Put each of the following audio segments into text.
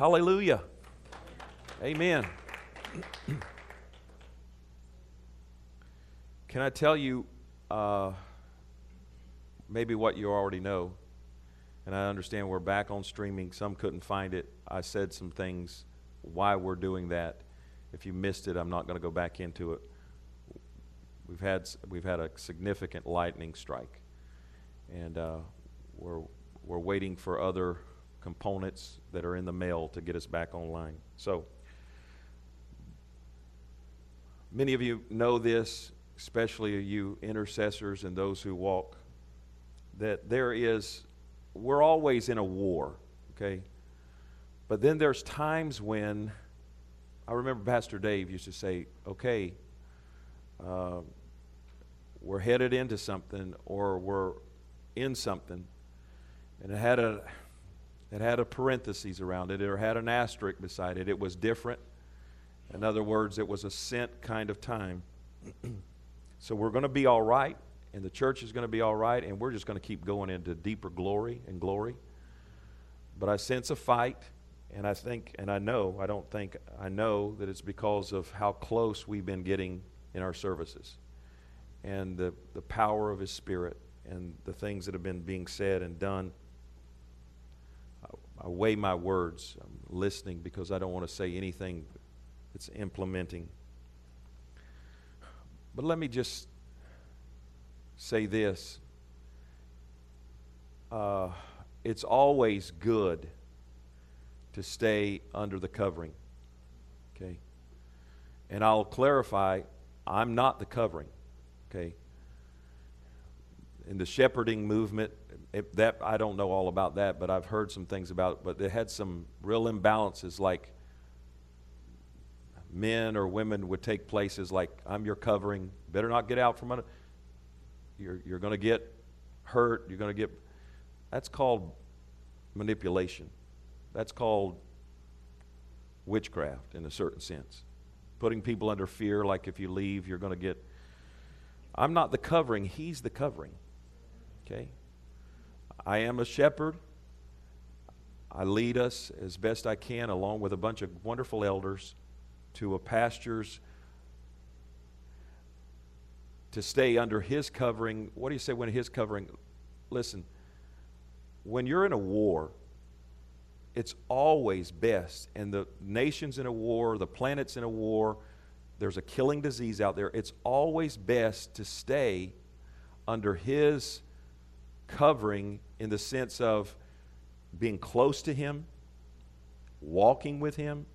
Hallelujah. Amen. Can I tell you uh, maybe what you already know? And I understand we're back on streaming. Some couldn't find it. I said some things why we're doing that. If you missed it, I'm not going to go back into it. We've had, we've had a significant lightning strike. And uh, we're, we're waiting for other components that are in the mail to get us back online. So, many of you know this, especially you intercessors and those who walk, that there is, we're always in a war, okay? But then there's times when, I remember Pastor Dave used to say, okay, uh, we're headed into something or we're in something. And it had a it had a parenthesis around it or had an asterisk beside it. It was different. In other words, it was a sent kind of time. so we're going to be all right, and the church is going to be all right, and we're just going to keep going into deeper glory and glory. But I sense a fight, and I think, and I know, I don't think, I know that it's because of how close we've been getting in our services and the, the power of His Spirit and the things that have been being said and done. I, weigh my words. I'm listening because I don't want to say anything that's implementing. But let me just say this. Uh, it's always good to stay under the covering. Okay? And I'll clarify I'm not the covering. Okay? In the shepherding movement, it, that I don't know all about that, but I've heard some things about it. But it had some real imbalances, like men or women would take places like I'm your covering. Better not get out from under. You're you're going to get hurt. You're going to get. That's called manipulation. That's called witchcraft in a certain sense. Putting people under fear, like if you leave, you're going to get. I'm not the covering, he's the covering. Okay? I am a shepherd. I lead us as best I can, along with a bunch of wonderful elders, to a pastor's to stay under his covering. What do you say when his covering? Listen, when you're in a war, it's always best, and the nation's in a war, the planet's in a war, there's a killing disease out there. It's always best to stay under his covering in the sense of being close to Him, walking with Him,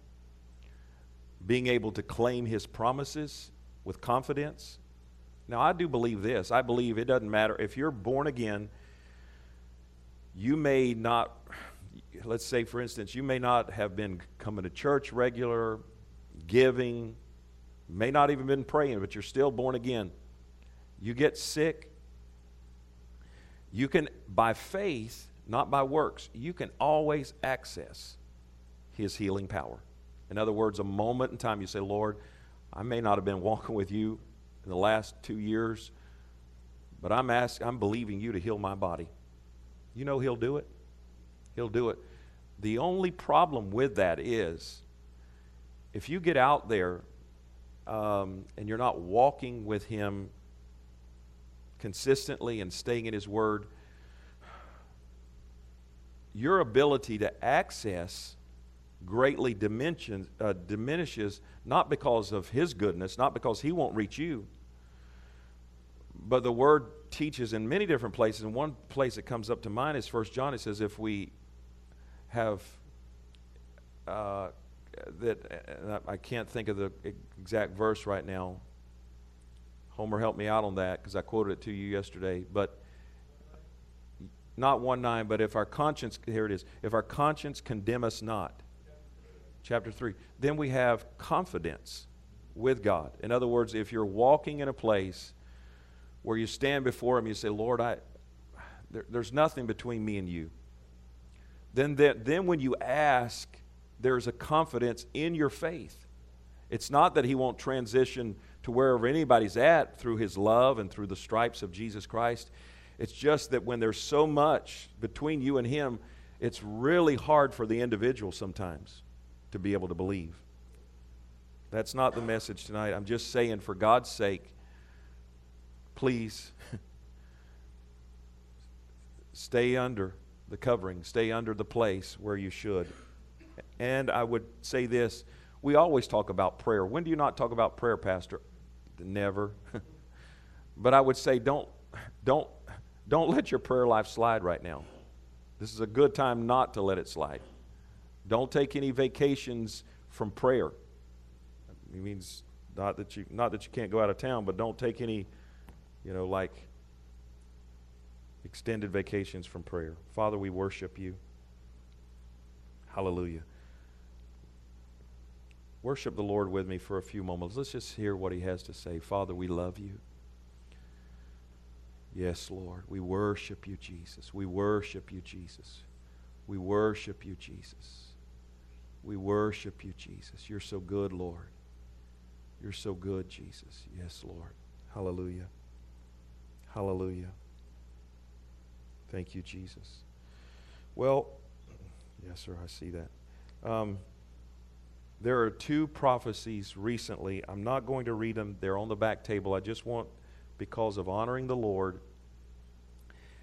being able to claim His promises with confidence. Now, I do believe this. I believe it doesn't matter. If you're born again, you may not, let's say, for instance, you may not have been coming to church regular, giving, may not even been praying, but you're still born again. You get sick, you can, by faith, not by works, you can always access His healing power. In other words, a moment in time you say, Lord, I may not have been walking with you in the last two years, but I'm asking, I'm believing you to heal my body. You know He'll do it. He'll do it. The only problem with that is if you get out there um, and you're not walking with Him consistently and staying in His Word, your ability to access greatly diminishes, uh, diminishes not because of His goodness, not because He won't reach you, but the Word teaches in many different places. And one place that comes up to mind is First John. It says, if we have uh, that, I can't think of the exact verse right now. Homer helped me out on that because I quoted it to you yesterday. But not 1 9, but if our conscience, here it is, if our conscience condemn us not, chapter 3, then we have confidence with God. In other words, if you're walking in a place where you stand before Him, you say, Lord, I, there, there's nothing between me and you. Then, then when you ask, there's a confidence in your faith. It's not that He won't transition to wherever anybody's at through his love and through the stripes of Jesus Christ. It's just that when there's so much between you and him, it's really hard for the individual sometimes to be able to believe. That's not the message tonight. I'm just saying, for God's sake, please stay under the covering, stay under the place where you should. And I would say this we always talk about prayer. When do you not talk about prayer, Pastor? Never. but I would say don't, don't, don't let your prayer life slide right now. This is a good time not to let it slide. Don't take any vacations from prayer. It means not that you not that you can't go out of town, but don't take any, you know, like extended vacations from prayer. Father, we worship you. Hallelujah. Worship the Lord with me for a few moments. Let's just hear what he has to say. Father, we love you. Yes, Lord. We worship you, Jesus. We worship you, Jesus. We worship you, Jesus. We worship you, Jesus. You're so good, Lord. You're so good, Jesus. Yes, Lord. Hallelujah. Hallelujah. Thank you, Jesus. Well, yes, sir, I see that. Um, there are two prophecies recently. I'm not going to read them, they're on the back table. I just want, because of honoring the Lord,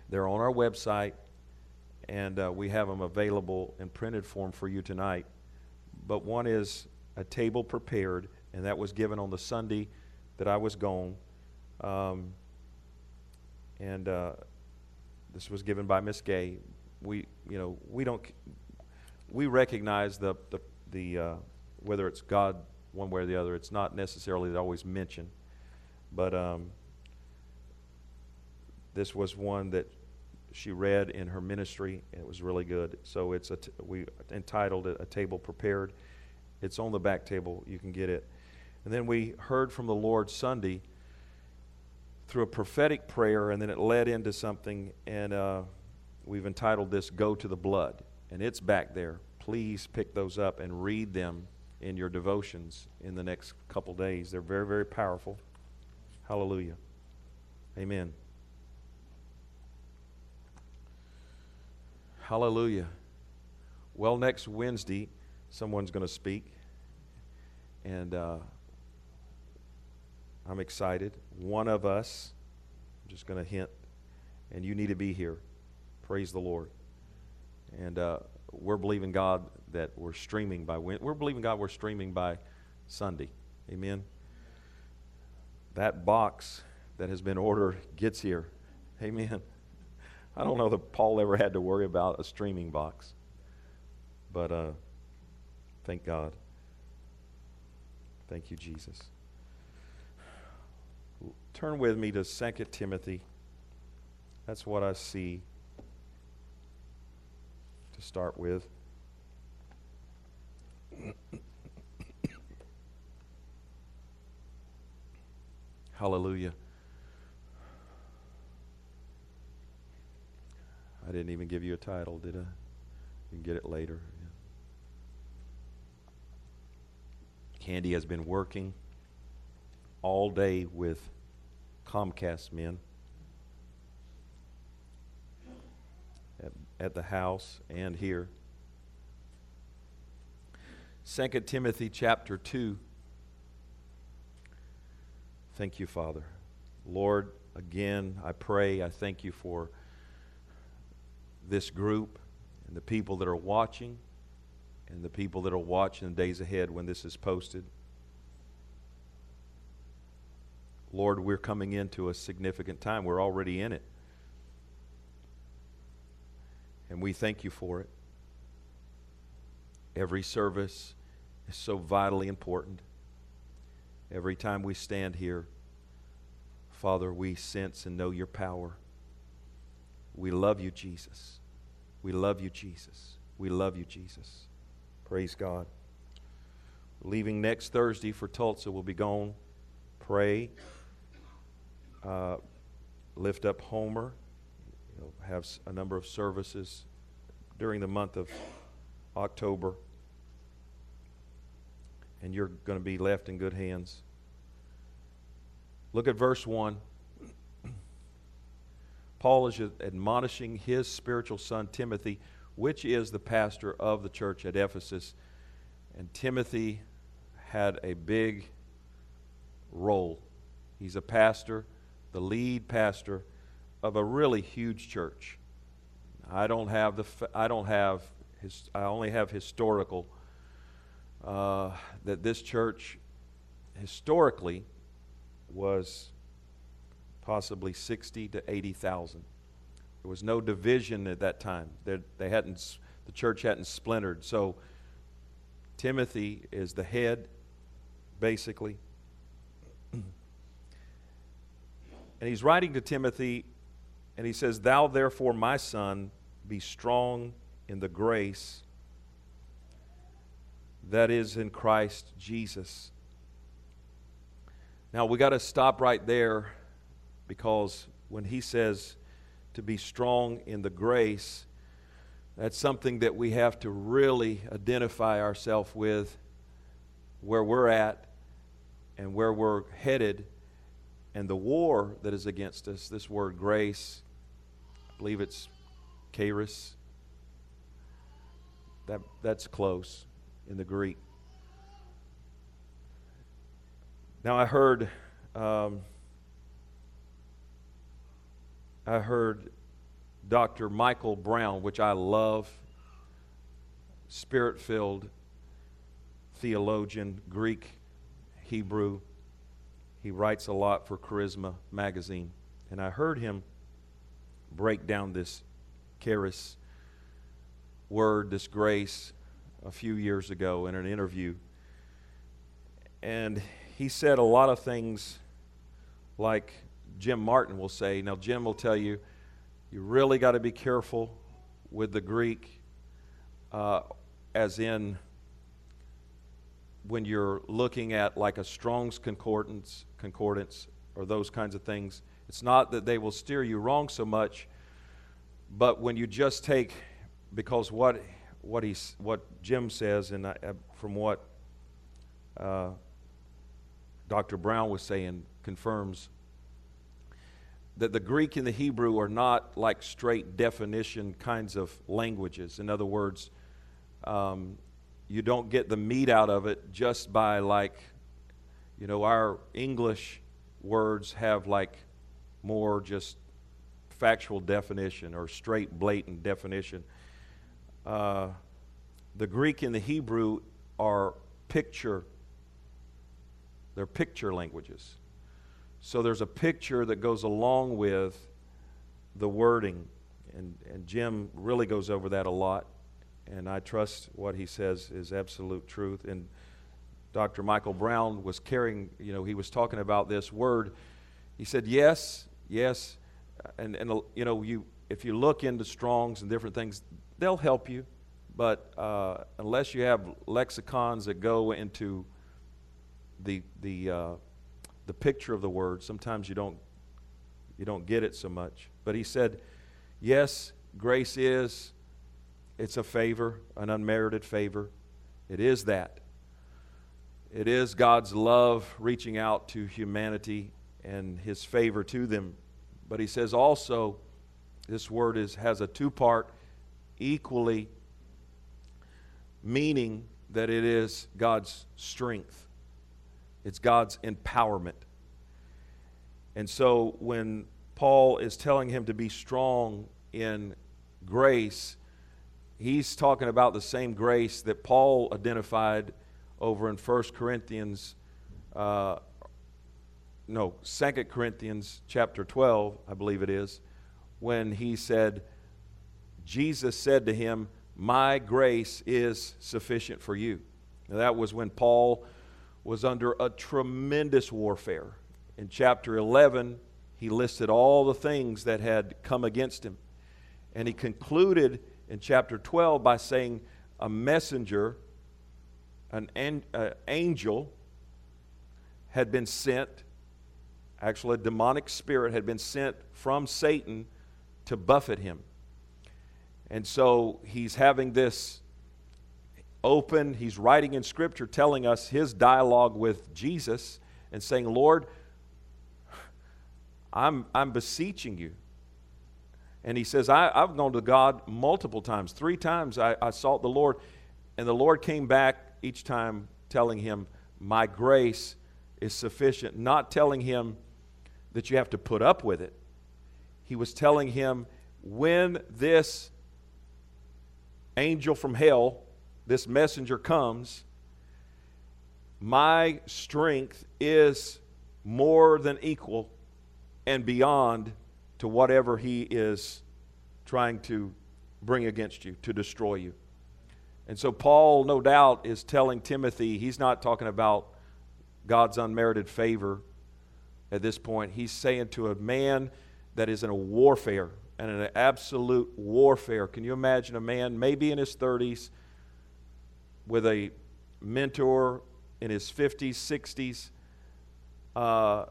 they're on our website, and uh, we have them available in printed form for you tonight. But one is a table prepared, and that was given on the Sunday that I was gone. Um, and uh, this was given by Miss Gay. We, you know, we don't, we recognize the, the, the uh, whether it's God one way or the other. It's not necessarily always mentioned, but um, this was one that she read in her ministry, and it was really good. So it's a t- we entitled it "A Table Prepared." It's on the back table. You can get it. And then we heard from the Lord Sunday through a prophetic prayer, and then it led into something, and uh, we've entitled this "Go to the Blood," and it's back there. Please pick those up and read them in your devotions in the next couple days. They're very, very powerful. Hallelujah. Amen. Hallelujah. Well, next Wednesday, someone's going to speak, and uh, I'm excited. One of us, I'm just going to hint, and you need to be here. Praise the Lord. And uh, we're believing God that we're streaming by we're believing God we're streaming by Sunday. Amen. That box that has been ordered gets here. Amen. I don't know that Paul ever had to worry about a streaming box. But uh, thank God. Thank you, Jesus. Turn with me to 2 Timothy. That's what I see to start with. Hallelujah. I didn't even give you a title, did I? You can get it later. Yeah. Candy has been working all day with Comcast men at, at the house and here. 2 Timothy chapter 2. Thank you, Father. Lord, again, I pray, I thank you for this group and the people that are watching and the people that will watch in the days ahead when this is posted. Lord, we're coming into a significant time. We're already in it. And we thank you for it. Every service is so vitally important. Every time we stand here, Father, we sense and know your power. We love you, Jesus. We love you, Jesus. We love you, Jesus. Praise God. leaving next Thursday for Tulsa. We'll be gone. Pray. Uh, lift up Homer. You know, have a number of services during the month of October. And you're going to be left in good hands. Look at verse 1. Paul is admonishing his spiritual son Timothy which is the pastor of the church at Ephesus. And Timothy had a big role. He's a pastor, the lead pastor of a really huge church. I don't have the I don't have his, I only have historical uh, that this church historically was possibly 60 to 80,000. There was no division at that time. They, they hadn't, the church hadn't splintered. So Timothy is the head, basically. and he's writing to Timothy, and he says, Thou therefore, my son, be strong in the grace that is in Christ Jesus. Now, we got to stop right there because when he says to be strong in the grace, that's something that we have to really identify ourselves with where we're at and where we're headed and the war that is against us. This word grace, I believe it's charis. That, that's close in the Greek. Now, I heard, um, I heard Dr. Michael Brown, which I love, spirit filled theologian, Greek, Hebrew. He writes a lot for Charisma magazine. And I heard him break down this charis word, this grace, a few years ago in an interview. And he said a lot of things like Jim Martin will say. Now, Jim will tell you, you really got to be careful with the Greek, uh, as in when you're looking at like a Strong's concordance, concordance or those kinds of things. It's not that they will steer you wrong so much, but when you just take, because what what he's what Jim says, and I, from what uh, Dr. Brown was saying, confirms that the Greek and the Hebrew are not like straight definition kinds of languages. In other words, um, you don't get the meat out of it just by like, you know, our English words have like more just factual definition or straight, blatant definition. Uh, the Greek and the Hebrew are picture, they're picture languages. So there's a picture that goes along with the wording. And, and Jim really goes over that a lot. And I trust what he says is absolute truth. And Dr. Michael Brown was carrying, you know, he was talking about this word. He said, yes, yes. And, and you know, you, if you look into Strong's and different things, they'll help you, but uh, unless you have lexicons that go into the the uh, the picture of the word, sometimes you don't you don't get it so much. But he said, yes, grace is it's a favor, an unmerited favor. It is that. It is God's love reaching out to humanity and his favor to them. But he says also, this word is, has a two part equally meaning that it is God's strength, it's God's empowerment. And so when Paul is telling him to be strong in grace, he's talking about the same grace that Paul identified over in 1 Corinthians, uh, no, 2 Corinthians chapter 12, I believe it is, when he said, Jesus said to him, My grace is sufficient for you. Now, that was when Paul was under a tremendous warfare. In chapter 11, he listed all the things that had come against him. And he concluded in chapter 12 by saying, A messenger, an, an uh, angel, had been sent, actually, a demonic spirit had been sent from Satan to buffet him. And so he's having this open, he's writing in Scripture telling us his dialogue with Jesus and saying, Lord, I'm, I'm beseeching you. And he says, I, have gone to God multiple times. Three times I, I sought the Lord, and the Lord came back each time telling him, My grace is sufficient. Not telling him that you have to put up with it. He was telling him, When this angel from hell, this messenger comes, my strength is more than equal and beyond to whatever he is trying to bring against you, to destroy you. And so, Paul, no doubt, is telling Timothy, he's not talking about God's unmerited favor at this point. He's saying to a man that is in a warfare and an absolute warfare. Can you imagine a man, maybe in his 30s, with a mentor in his 50s, 60s? Uh,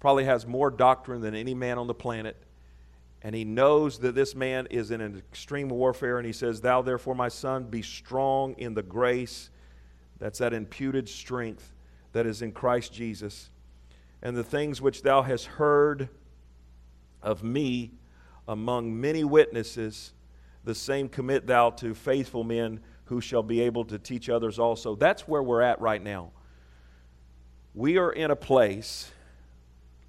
probably has more doctrine than any man on the planet. And he knows that this man is in an extreme warfare. And he says, Thou therefore, my son, be strong in the grace. That's that imputed strength that is in Christ Jesus. And the things which thou hast heard of me among many witnesses, the same commit thou to faithful men who shall be able to teach others also. That's where we're at right now. We are in a place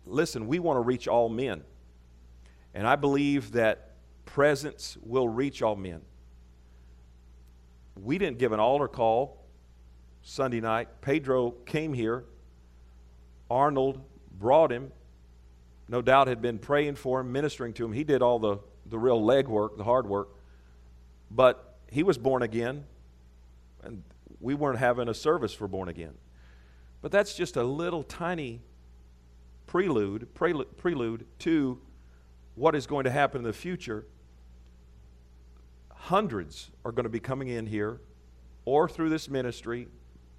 listen, we want to reach all men. And I believe that presence will reach all men. We didn't give an altar call Sunday night. Pedro came here. Arnold brought him. No doubt had been praying for him, ministering to him. He did all the, the real legwork, the hard work. But he was born again, and we weren't having a service for born again. But that's just a little tiny prelude, prelude, prelude to what is going to happen in the future. Hundreds are going to be coming in here or through this ministry,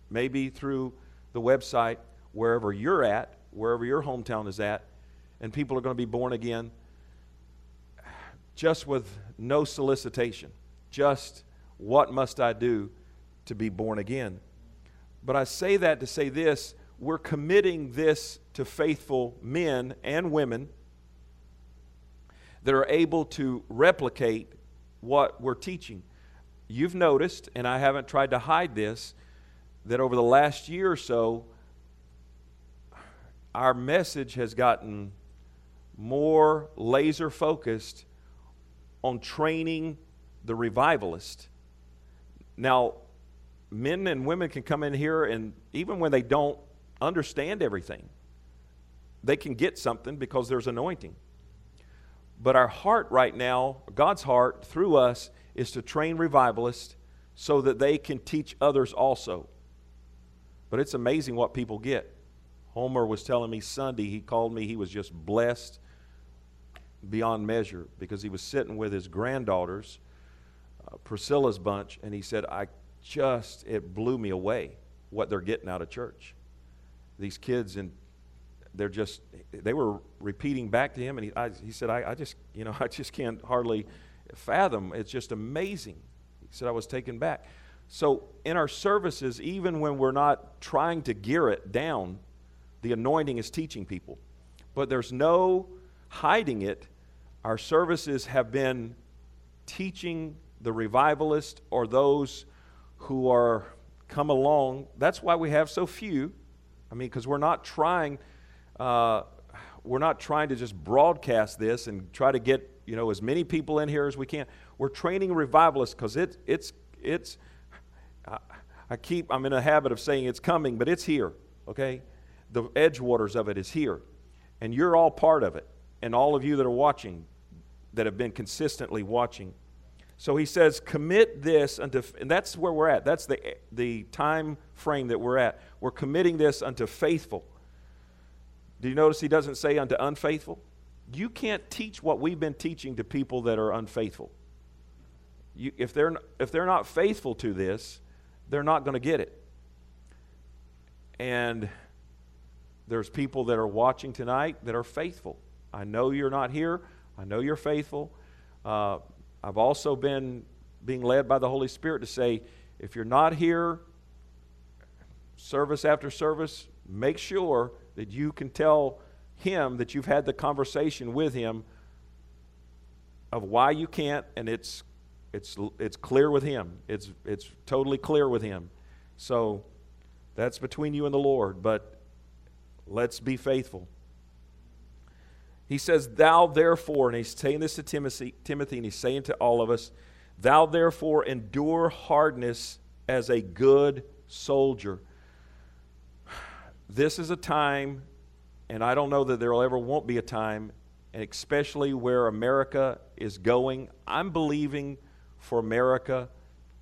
maybe through the website, wherever you're at, wherever your hometown is at, and people are going to be born again just with no solicitation. Just what must I do to be born again? But I say that to say this we're committing this to faithful men and women that are able to replicate what we're teaching. You've noticed, and I haven't tried to hide this, that over the last year or so, our message has gotten more laser focused on training the revivalist. Now, men and women can come in here, and even when they don't understand everything. They can get something because there's anointing. But our heart right now, God's heart through us, is to train revivalists so that they can teach others also. But it's amazing what people get. Homer was telling me Sunday, he called me, he was just blessed beyond measure because he was sitting with his granddaughters, uh, Priscilla's bunch, and he said, I just, it blew me away what they're getting out of church. These kids and they're just they were repeating back to him and he, I, he said I, I just you know i just can't hardly fathom. It's just amazing. He said i was taken back. So in our services even when we're not trying to gear it down the anointing is teaching people but there's no hiding it our services have been teaching the revivalist or those who are come along that's why we have so few I mean, because we're not trying, uh, we're not trying to just broadcast this and try to get you know as many people in here as we can. We're training revivalists because it, it's it's. I, I keep I'm in a habit of saying it's coming, but it's here. Okay, the edgewaters of it is here, and you're all part of it, and all of you that are watching, that have been consistently watching. So he says, commit this unto, and that's where we're at. That's the, the time frame that we're at. We're committing this unto faithful. Do you notice he doesn't say unto unfaithful? You can't teach what we've been teaching to people that are unfaithful. You, if, they're, if they're not faithful to this, they're not going to get it. And there's people that are watching tonight that are faithful. I know you're not here. I know you're faithful. Uh, I've also been being led by the Holy Spirit to say, if you're not here, service after service, make sure that you can tell him that you've had the conversation with him of why you can't, and it's it's it's clear with him. It's it's totally clear with him. So that's between you and the Lord, but let's be faithful. He says, Thou therefore, and he's saying this to Timothy, Timothy, and he's saying to all of us, Thou therefore endure hardness as a good soldier. This is a time, and I don't know that there will ever won't be a time, and especially where America is going. I'm believing for America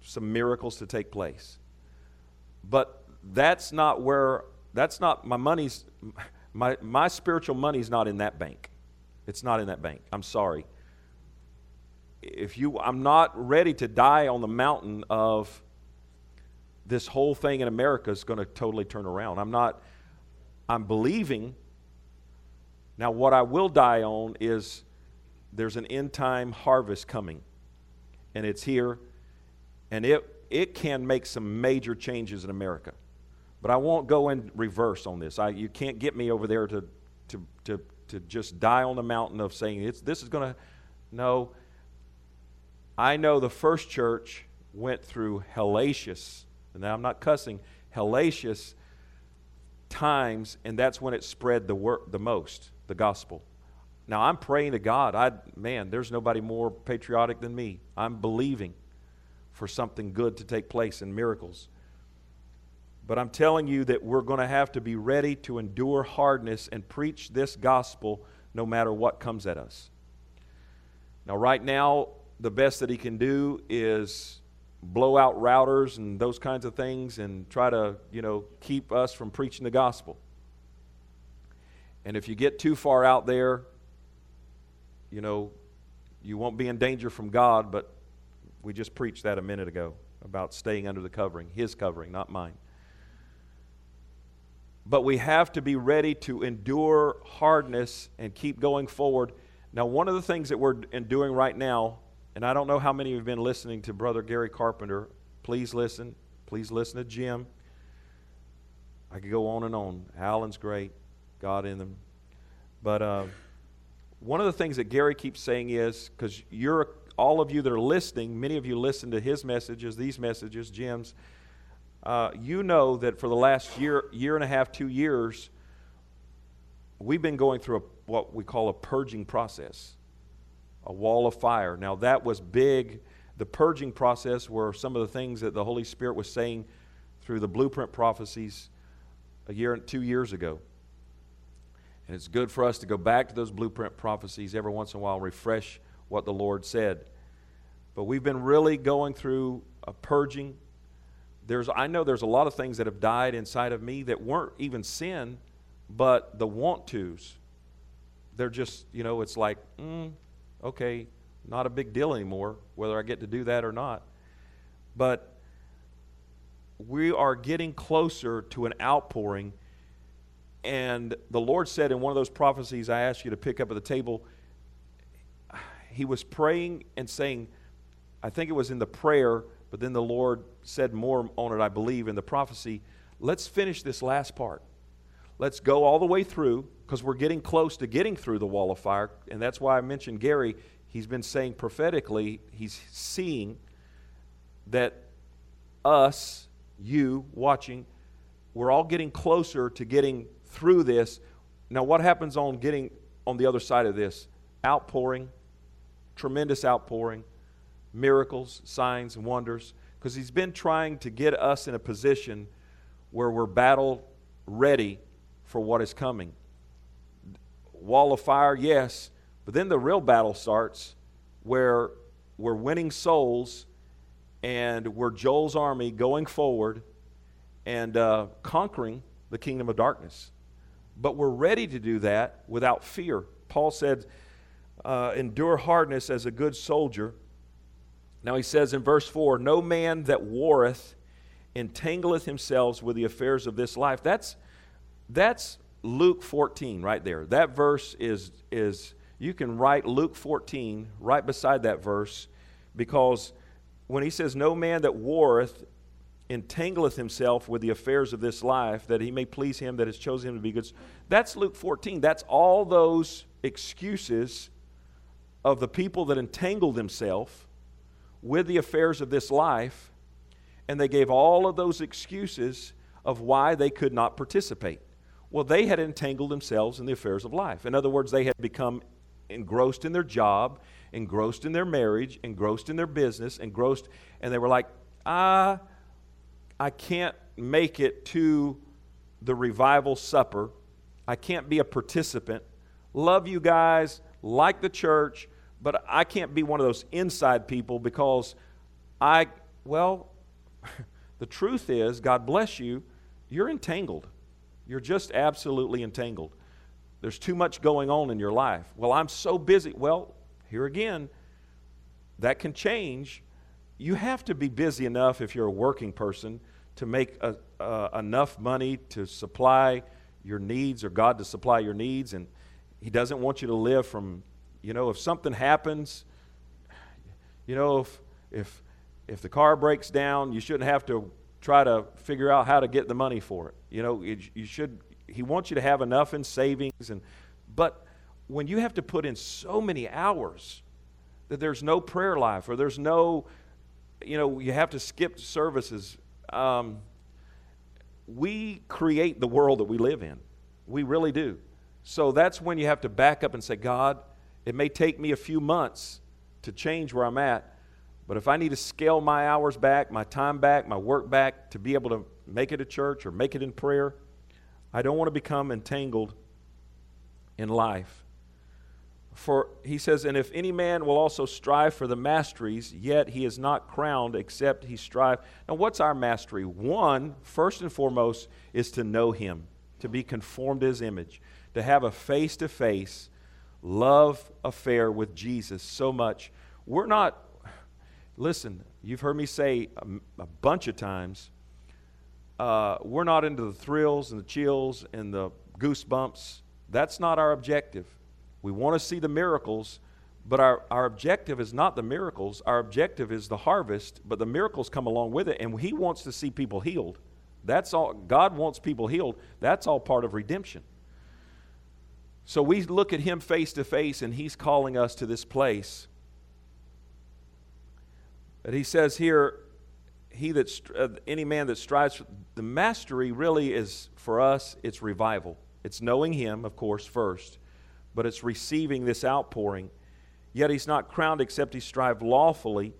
some miracles to take place. But that's not where, that's not, my money's, my, my spiritual money's not in that bank. It's not in that bank. I'm sorry. If you, I'm not ready to die on the mountain of this whole thing in America is going to totally turn around. I'm not, I'm believing. Now, what I will die on is there's an end time harvest coming, and it's here, and it, it can make some major changes in America. But I won't go in reverse on this. I, you can't get me over there to, to, to, to just die on the mountain of saying it's, this is going to. No. I know the first church went through hellacious, and I'm not cussing, hellacious times, and that's when it spread the, work, the most, the gospel. Now I'm praying to God. I man, there's nobody more patriotic than me. I'm believing for something good to take place and miracles. But I'm telling you that we're going to have to be ready to endure hardness and preach this gospel no matter what comes at us. Now, right now, the best that he can do is blow out routers and those kinds of things and try to, you know, keep us from preaching the gospel. And if you get too far out there, you know, you won't be in danger from God, but we just preached that a minute ago about staying under the covering, his covering, not mine but we have to be ready to endure hardness and keep going forward. Now, one of the things that we're doing right now, and I don't know how many of you have been listening to Brother Gary Carpenter. Please listen. Please listen to Jim. I could go on and on. Alan's great, God in them. But uh, one of the things that Gary keeps saying is because you're all of you that are listening, many of you listen to his messages, these messages, Jim's uh, you know that for the last year, year and a half, two years, we've been going through a, what we call a purging process, a wall of fire. Now, that was big. The purging process were some of the things that the Holy Spirit was saying through the blueprint prophecies a year and two years ago. And it's good for us to go back to those blueprint prophecies every once in a while, refresh what the Lord said. But we've been really going through a purging there's, I know there's a lot of things that have died inside of me that weren't even sin, but the want tos. They're just, you know, it's like, mm, okay, not a big deal anymore, whether I get to do that or not. But we are getting closer to an outpouring. And the Lord said in one of those prophecies I asked you to pick up at the table, He was praying and saying, I think it was in the prayer but then the Lord said more on it, I believe, in the prophecy. Let's finish this last part. Let's go all the way through because we're getting close to getting through the wall of fire. And that's why I mentioned Gary. He's been saying prophetically, he's seeing that us, you watching, we're all getting closer to getting through this. Now, what happens on getting on the other side of this? Outpouring, tremendous outpouring miracles, signs, and wonders, because he's been trying to get us in a position where we're battle ready for what is coming. Wall of fire, yes, but then the real battle starts where we're winning souls and we're Joel's army going forward and uh, conquering the kingdom of darkness. But we're ready to do that without fear. Paul said, uh, endure hardness as a good soldier. Now he says in verse 4 No man that warreth entangleth himself with the affairs of this life. That's, that's Luke 14 right there. That verse is, is, you can write Luke 14 right beside that verse because when he says, No man that warreth entangleth himself with the affairs of this life, that he may please him that has chosen him to be good. That's Luke 14. That's all those excuses of the people that entangled themselves with the affairs of this life, and they gave all of those excuses of why they could not participate. Well, they had entangled themselves in the affairs of life. In other words, they had become engrossed in their job, engrossed in their marriage, engrossed in their business, engrossed, and they were like, ah, I can't make it to the revival supper. I can't be a participant. Love you guys, like the church, but I can't be one of those inside people because I, well, the truth is, God bless you, you're entangled. You're just absolutely entangled. There's too much going on in your life. Well, I'm so busy. Well, here again, that can change. You have to be busy enough if you're a working person to make a, uh, enough money to supply your needs or God to supply your needs. And He doesn't want you to live from, you know, if something happens, you know, if, if, if the car breaks down, you shouldn't have to try to figure out how to get the money for it. You know, it, you should, He wants you to have enough in savings. And, but when you have to put in so many hours that there's no prayer life or there's no, you know, you have to skip services, um, we create the world that we live in. We really do. So that's when you have to back up and say, God, it may take me a few months to change where I'm at, but if I need to scale my hours back, my time back, my work back to be able to make it a church or make it in prayer, I don't want to become entangled in life. For he says, and if any man will also strive for the masteries, yet he is not crowned except he strive. Now, what's our mastery? One, first and foremost, is to know him, to be conformed to his image, to have a face to face love affair with Jesus so much. We're not, listen, you've heard me say a, a bunch of times, uh, we're not into the thrills and the chills and the goosebumps. That's not our objective. We want to see the miracles, but our, our objective is not the miracles. Our objective is the harvest, but the miracles come along with it, and He wants to see people healed. That's all. God wants people healed. That's all part of redemption. So we look at Him face to face, and He's calling us to this place. But He says here, he that uh, any man that strives for the mastery really is for us it's revival it's knowing him of course first but it's receiving this outpouring. Yet he's not crowned except he strive lawfully.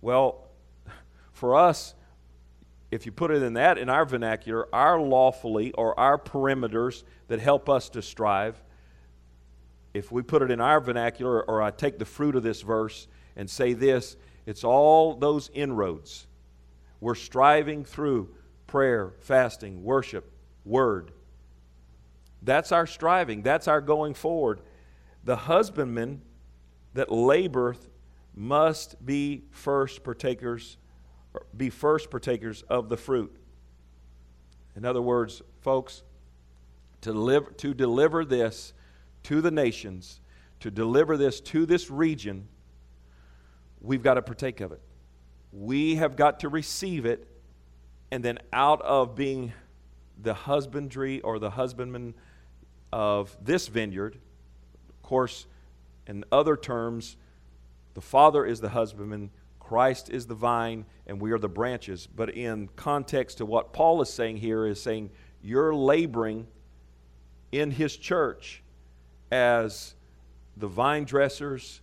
Well, for us, if you put it in that, in our vernacular, our lawfully or our perimeters that help us to strive, if we put it in our vernacular, or I take the fruit of this verse and say this, it's all those inroads. We're striving through prayer, fasting, worship, word. That's our striving, that's our going forward. The husbandman that laboreth must be first partakers be first partakers of the fruit. In other words, folks, to deliver, to deliver this to the nations, to deliver this to this region, we've got to partake of it. We have got to receive it, and then out of being the husbandry or the husbandman of this vineyard, of course, in other terms, the Father is the husbandman, Christ is the vine, and we are the branches. But in context to what Paul is saying here, is saying you're laboring in his church as the vine dressers,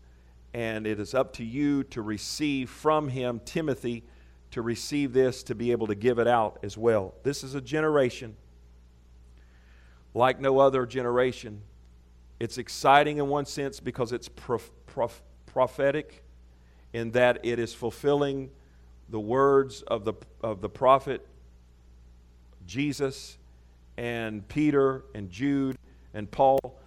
and it is up to you to receive from him, Timothy, to receive this, to be able to give it out as well. This is a generation like no other generation. It's exciting in one sense because it's prof- prof- prophetic in that it is fulfilling the words of the, of the prophet Jesus and Peter and Jude and Paul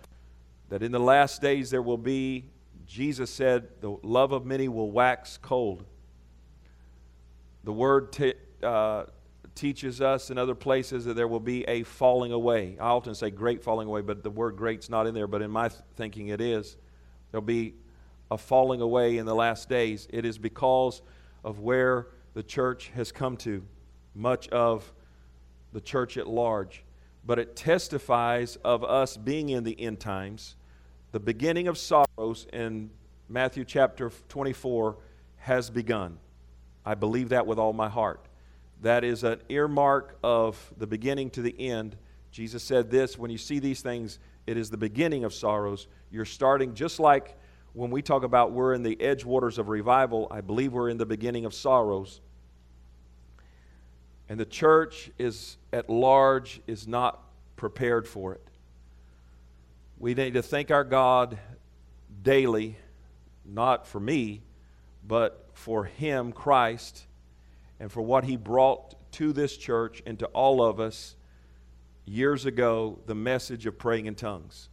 that in the last days there will be, Jesus said, the love of many will wax cold. The word uh, teaches us in other places that there will be a falling away. I often say great falling away, but the word great's not in there, but in my thinking it is. There'll be a falling away in the last days. It is because of where the church has come to, much of the church at large. But it testifies of us being in the end times The beginning of sorrows in Matthew chapter 24 has begun. I believe that with all my heart. That is an earmark of the beginning to the end. Jesus said this when you see these things, it is the beginning of sorrows. You're starting just like when we talk about we're in the edge waters of revival, I believe we're in the beginning of sorrows. And the church is at large is not prepared for it. We need to thank our God daily, not for me, but for Him, Christ, and for what He brought to this church and to all of us years ago the message of praying in tongues.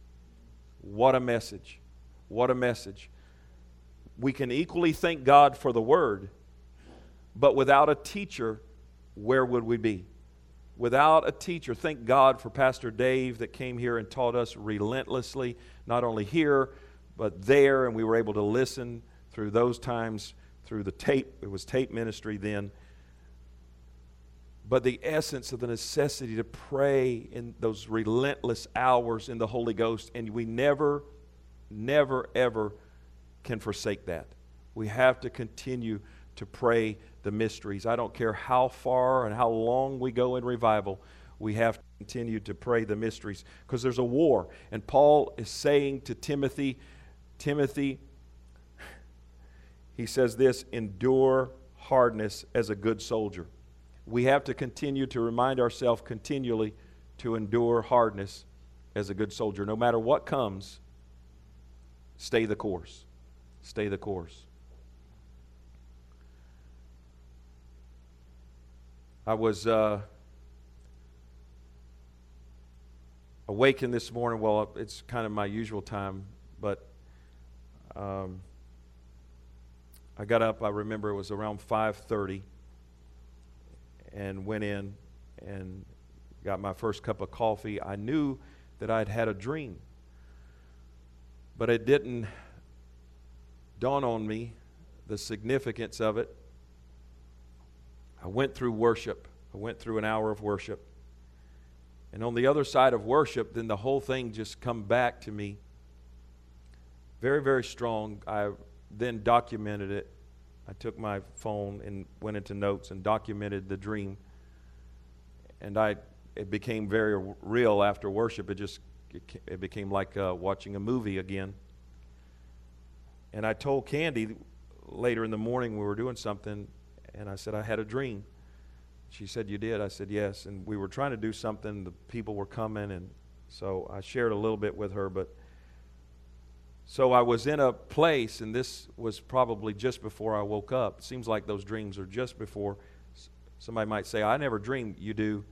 What a message! What a message. We can equally thank God for the word, but without a teacher, where would we be? Without a teacher, thank God for Pastor Dave that came here and taught us relentlessly, not only here, but there, and we were able to listen through those times through the tape. It was tape ministry then. But the essence of the necessity to pray in those relentless hours in the Holy Ghost, and we never, never, ever can forsake that. We have to continue to pray the mysteries. I don't care how far and how long we go in revival, we have to continue to pray the mysteries because there's a war. And Paul is saying to Timothy, Timothy, he says this endure hardness as a good soldier. We have to continue to remind ourselves continually to endure hardness as a good soldier. No matter what comes, stay the course. Stay the course. I was uh, awakened this morning. Well, it's kind of my usual time, but um, I got up. I remember it was around 5:30, and went in and got my first cup of coffee. I knew that I'd had a dream, but it didn't dawn on me the significance of it I went through worship. I went through an hour of worship. And on the other side of worship, then the whole thing just come back to me. Very, very strong. I then documented it. I took my phone and went into notes and documented the dream. And I, it became very real after worship. It just, it became like uh, watching a movie again. And I told Candy later in the morning we were doing something, and I said, I had a dream. She said, You did? I said, Yes. And we were trying to do something. The people were coming. And so I shared a little bit with her. But so I was in a place, and this was probably just before I woke up. It seems like those dreams are just before. Somebody might say, I never dream. You do.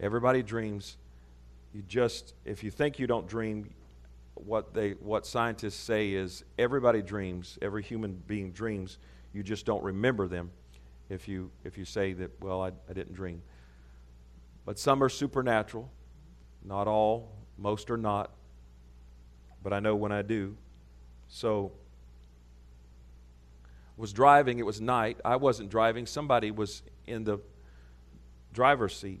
Everybody dreams. You just, if you think you don't dream, what, they, what scientists say is everybody dreams. Every human being dreams. You just don't remember them if you, if you say that, well, I, I didn't dream. But some are supernatural. Not all, most are not. But I know when I do. So, was driving, it was night. I wasn't driving, somebody was in the driver's seat.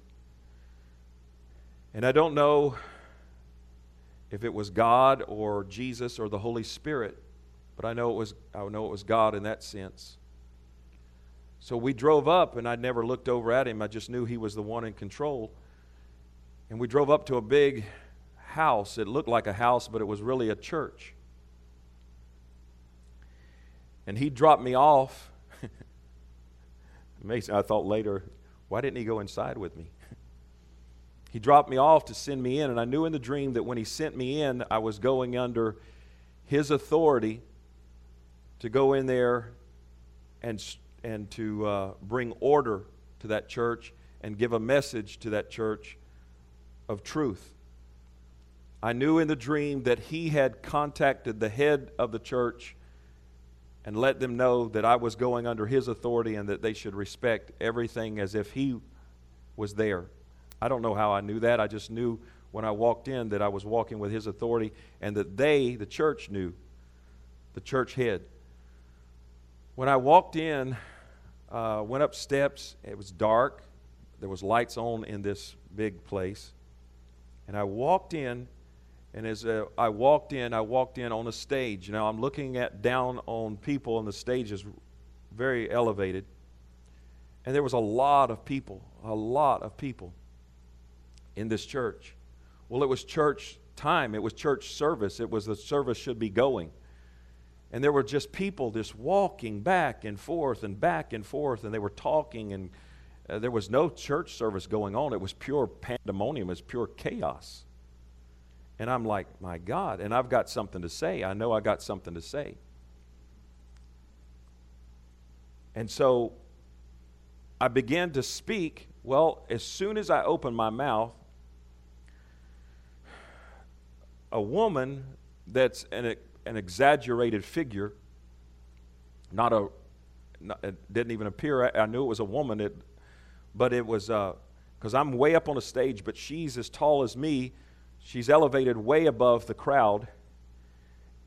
And I don't know if it was God or Jesus or the Holy Spirit, but I know it was I know it was God in that sense. So we drove up, and I never looked over at him. I just knew he was the one in control. And we drove up to a big house. It looked like a house, but it was really a church. And he dropped me off. Amazing. I thought later, why didn't he go inside with me? He dropped me off to send me in, and I knew in the dream that when he sent me in, I was going under his authority to go in there and and to uh, bring order to that church and give a message to that church of truth. I knew in the dream that he had contacted the head of the church and let them know that I was going under his authority and that they should respect everything as if he was there. I don't know how I knew that. I just knew when I walked in that I was walking with his authority and that they, the church, knew, the church head. When I walked in, uh, went up steps. It was dark. There was lights on in this big place. And I walked in, And as uh, I walked in, I walked in on a stage. Now I'm looking at down on people, and the stage is very elevated. And there was a lot of people, a lot of people in this church. Well, it was church time, it was church service, it was the service should be going. And there were just people just walking back and forth and back and forth, and they were talking, and uh, there was no church service going on. It was pure pandemonium, it was pure chaos. And I'm like, my God, and I've got something to say. I know I got something to say. And so I began to speak. Well, as soon as I opened my mouth, a woman that's an, an exaggerated figure, not a, not, it didn't even appear, I, I, knew it was a woman, it, but it was, because uh, I'm way up on a stage, but she's as tall as me. She's elevated way above the crowd,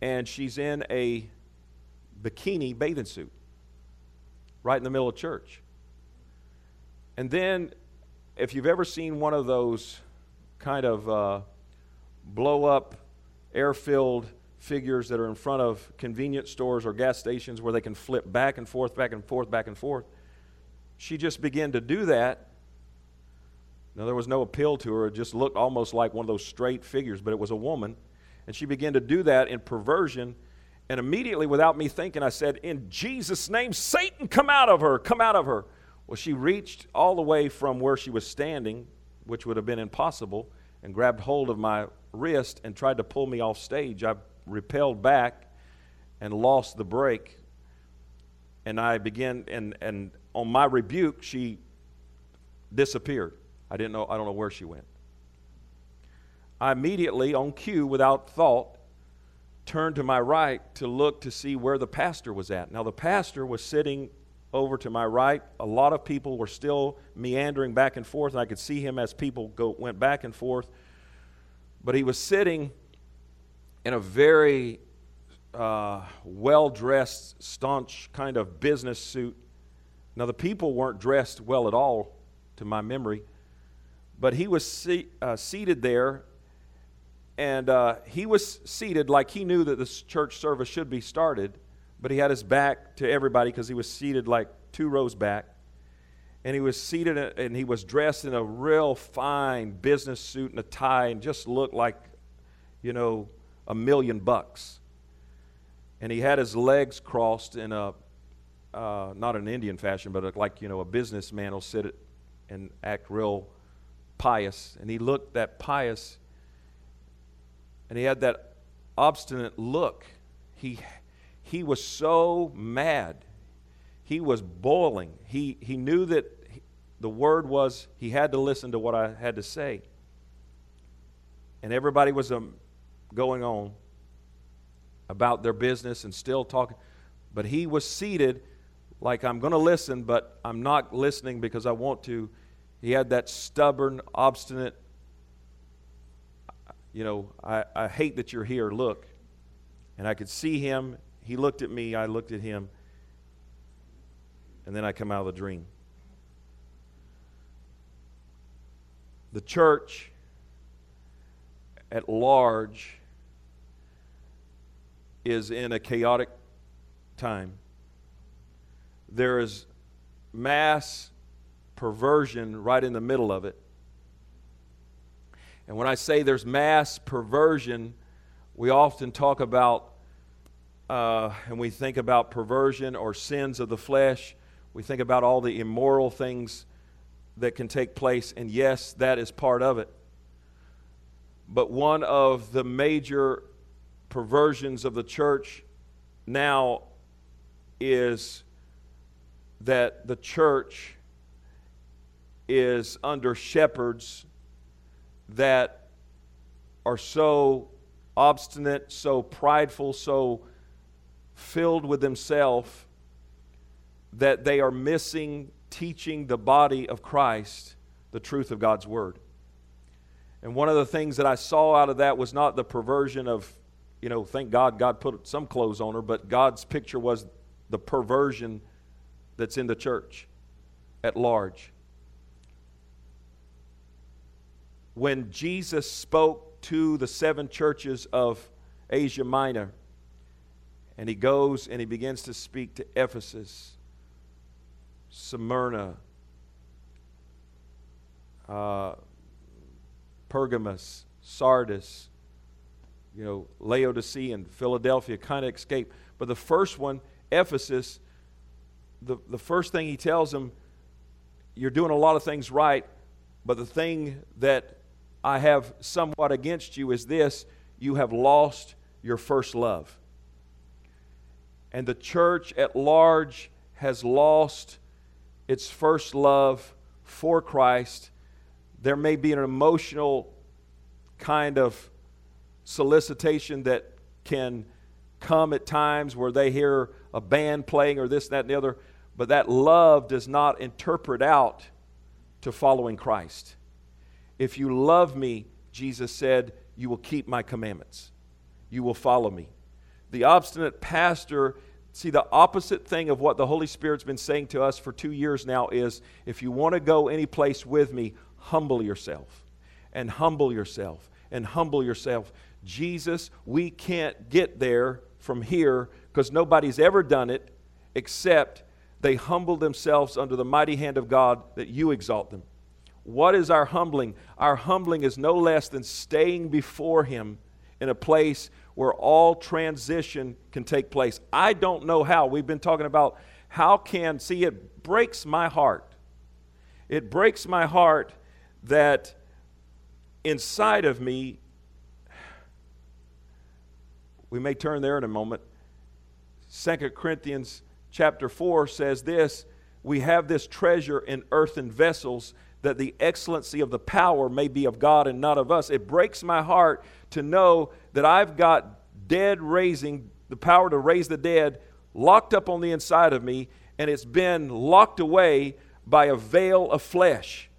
and she's in a bikini bathing suit right in the middle of church. And then, if you've ever seen one of those kind of uh, blow up, air filled figures that are in front of convenience stores or gas stations where they can flip back and forth, back and forth, back and forth. She just began to do that. Now, there was no appeal to her. It just looked almost like one of those straight figures, but it was a woman. And she began to do that in perversion. And immediately, without me thinking, I said, In Jesus' name, Satan, come out of her, come out of her. Well, she reached all the way from where she was standing, which would have been impossible, and grabbed hold of my wrist and tried to pull me off stage. I repelled back and lost the break. And I began, and, and on my rebuke, she disappeared. I didn't know, I don't know where she went. I immediately, on cue, without thought, turned to my right to look to see where the pastor was at. Now, the pastor was sitting over to my right. A lot of people were still meandering back and forth, and I could see him as people go, went back and forth. But he was sitting in a very uh, well dressed, staunch kind of business suit. Now, the people weren't dressed well at all, to my memory, but he was se- uh, seated there, and uh, he was seated like he knew that this church service should be started, but he had his back to everybody because he was seated like two rows back. And he was seated and he was dressed in a real fine business suit and a tie and just looked like, you know, a million bucks. And he had his legs crossed in a, uh, not an Indian fashion, but like, you know, a businessman will sit and act real pious. And he looked that pious, and he had that obstinate look. He, he was so mad. He was boiling. He, he knew that the word was he had to listen to what I had to say. And everybody was um, going on about their business and still talking. But he was seated like, I'm going to listen, but I'm not listening because I want to. He had that stubborn, obstinate, you know, I, I hate that you're here, look. And I could see him. He looked at me, I looked at him. And then I come out of the dream. The church at large is in a chaotic time. There is mass perversion right in the middle of it. And when I say there's mass perversion, we often talk about, uh, and we think about perversion or sins of the flesh. We think about all the immoral things that can take place, and yes, that is part of it. But one of the major perversions of the church now is that the church is under shepherds that are so obstinate, so prideful, so filled with themselves that they are missing teaching the body of Christ the truth of God's Word. And one of the things that I saw out of that was not the perversion of, you know, thank God God put some clothes on her, but God's picture was the perversion that's in the church at large. When Jesus spoke to the seven churches of Asia Minor. And he goes and he begins to speak to Ephesus, Smyrna, uh, Pergamos, Sardis, you know, Laodicea and Philadelphia kind of escape. But the first one, Ephesus, the, the first thing he tells them, you're doing a lot of things right, but the thing that I have somewhat against you is this you have lost your first love. And the church at large has lost its first love for Christ. There may be an emotional kind of solicitation that can come at times where they hear a band playing or this, and that, and the other, but that love does not interpret out to following Christ. If you love me, Jesus said, you will keep my commandments. You will follow me. The obstinate pastor, see, the opposite thing of what the Holy Spirit's been saying to us for two years now is if you want to go any place with me, humble yourself and humble yourself and humble yourself. Jesus, we can't get there from here because nobody's ever done it except they humble themselves under the mighty hand of God that you exalt them. What is our humbling? Our humbling is no less than staying before Him in a place where all transition can take place. I don't know how. We've been talking about how can, see, it breaks my heart. It breaks my heart that inside of me, we may turn there in a moment. Second Corinthians chapter 4 says this We have this treasure in earthen vessels, that the excellency of the power may be of God and not of us. It breaks my heart to know that I've got dead raising, the power to raise the dead, locked up on the inside of me, and it's been locked away by a veil of flesh.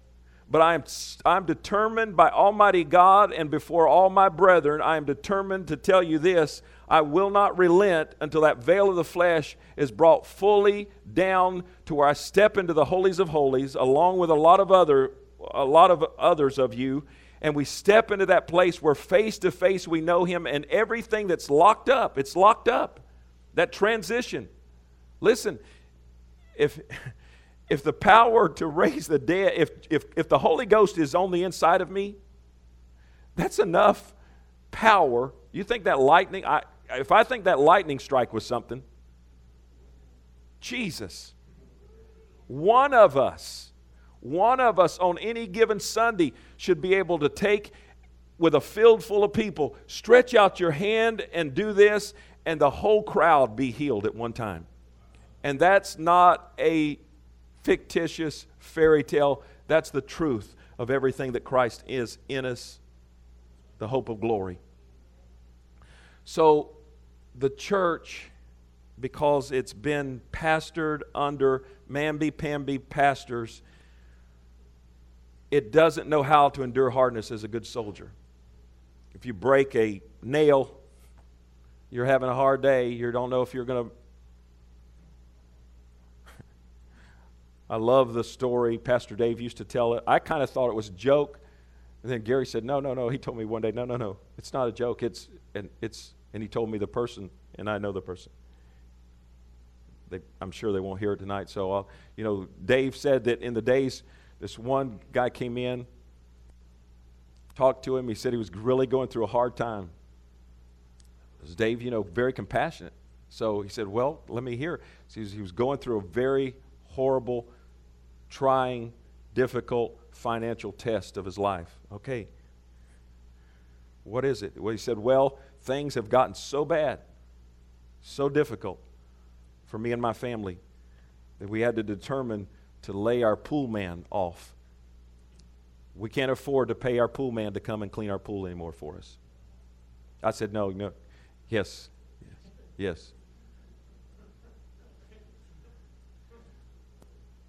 But I am, I'm determined by Almighty God and before all my brethren, I am determined to tell you this I will not relent until that veil of the flesh is brought fully down to where I step into the holies of holies along with a lot of other a lot of others of you and we step into that place where face to face we know him and everything that's locked up it's locked up. That transition. Listen if if the power to raise the dead if if if the holy ghost is on the inside of me that's enough power. You think that lightning I if I think that lightning strike was something, Jesus, one of us, one of us on any given Sunday should be able to take with a field full of people, stretch out your hand and do this, and the whole crowd be healed at one time. And that's not a fictitious fairy tale, that's the truth of everything that Christ is in us, the hope of glory. So, the church, because it's been pastored under mamby pamby pastors, it doesn't know how to endure hardness as a good soldier. If you break a nail, you're having a hard day, you don't know if you're going to. I love the story. Pastor Dave used to tell it. I kind of thought it was a joke. And then Gary said, No, no, no. He told me one day, No, no, no. It's not a joke. It's, and it's and he told me the person, and I know the person. They, I'm sure they won't hear it tonight. So, you know, Dave said that in the days, this one guy came in, talked to him. He said he was really going through a hard time. Dave, you know, very compassionate. So he said, Well, let me hear. So he was going through a very horrible, trying, difficult financial test of his life. Okay. What is it? Well, he said, Well, things have gotten so bad, so difficult for me and my family that we had to determine to lay our pool man off. We can't afford to pay our pool man to come and clean our pool anymore for us. I said, No, no. Yes, yes, yes.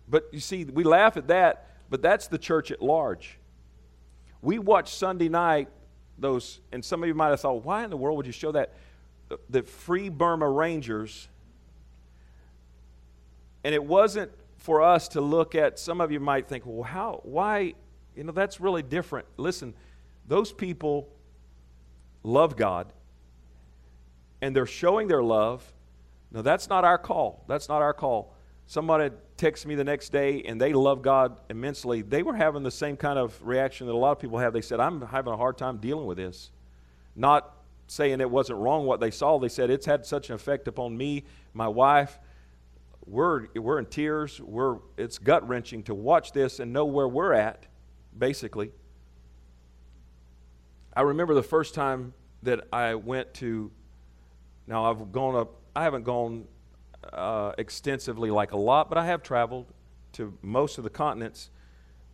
But you see, we laugh at that, but that's the church at large. We watch Sunday night those, and some of you might have thought, why in the world would you show that? The, the Free Burma Rangers, and it wasn't for us to look at, some of you might think, well, how, why, you know, that's really different. Listen, those people love God and they're showing their love. No, that's not our call. That's not our call. Somebody texted me the next day and they love God immensely. They were having the same kind of reaction that a lot of people have. They said, I'm having a hard time dealing with this. Not saying it wasn't wrong what they saw. They said, It's had such an effect upon me, my wife. We're, we're in tears. We're, it's gut wrenching to watch this and know where we're at, basically. I remember the first time that I went to, now I've gone up, I haven't gone uh, extensively like a lot, but I have traveled to most of the continents.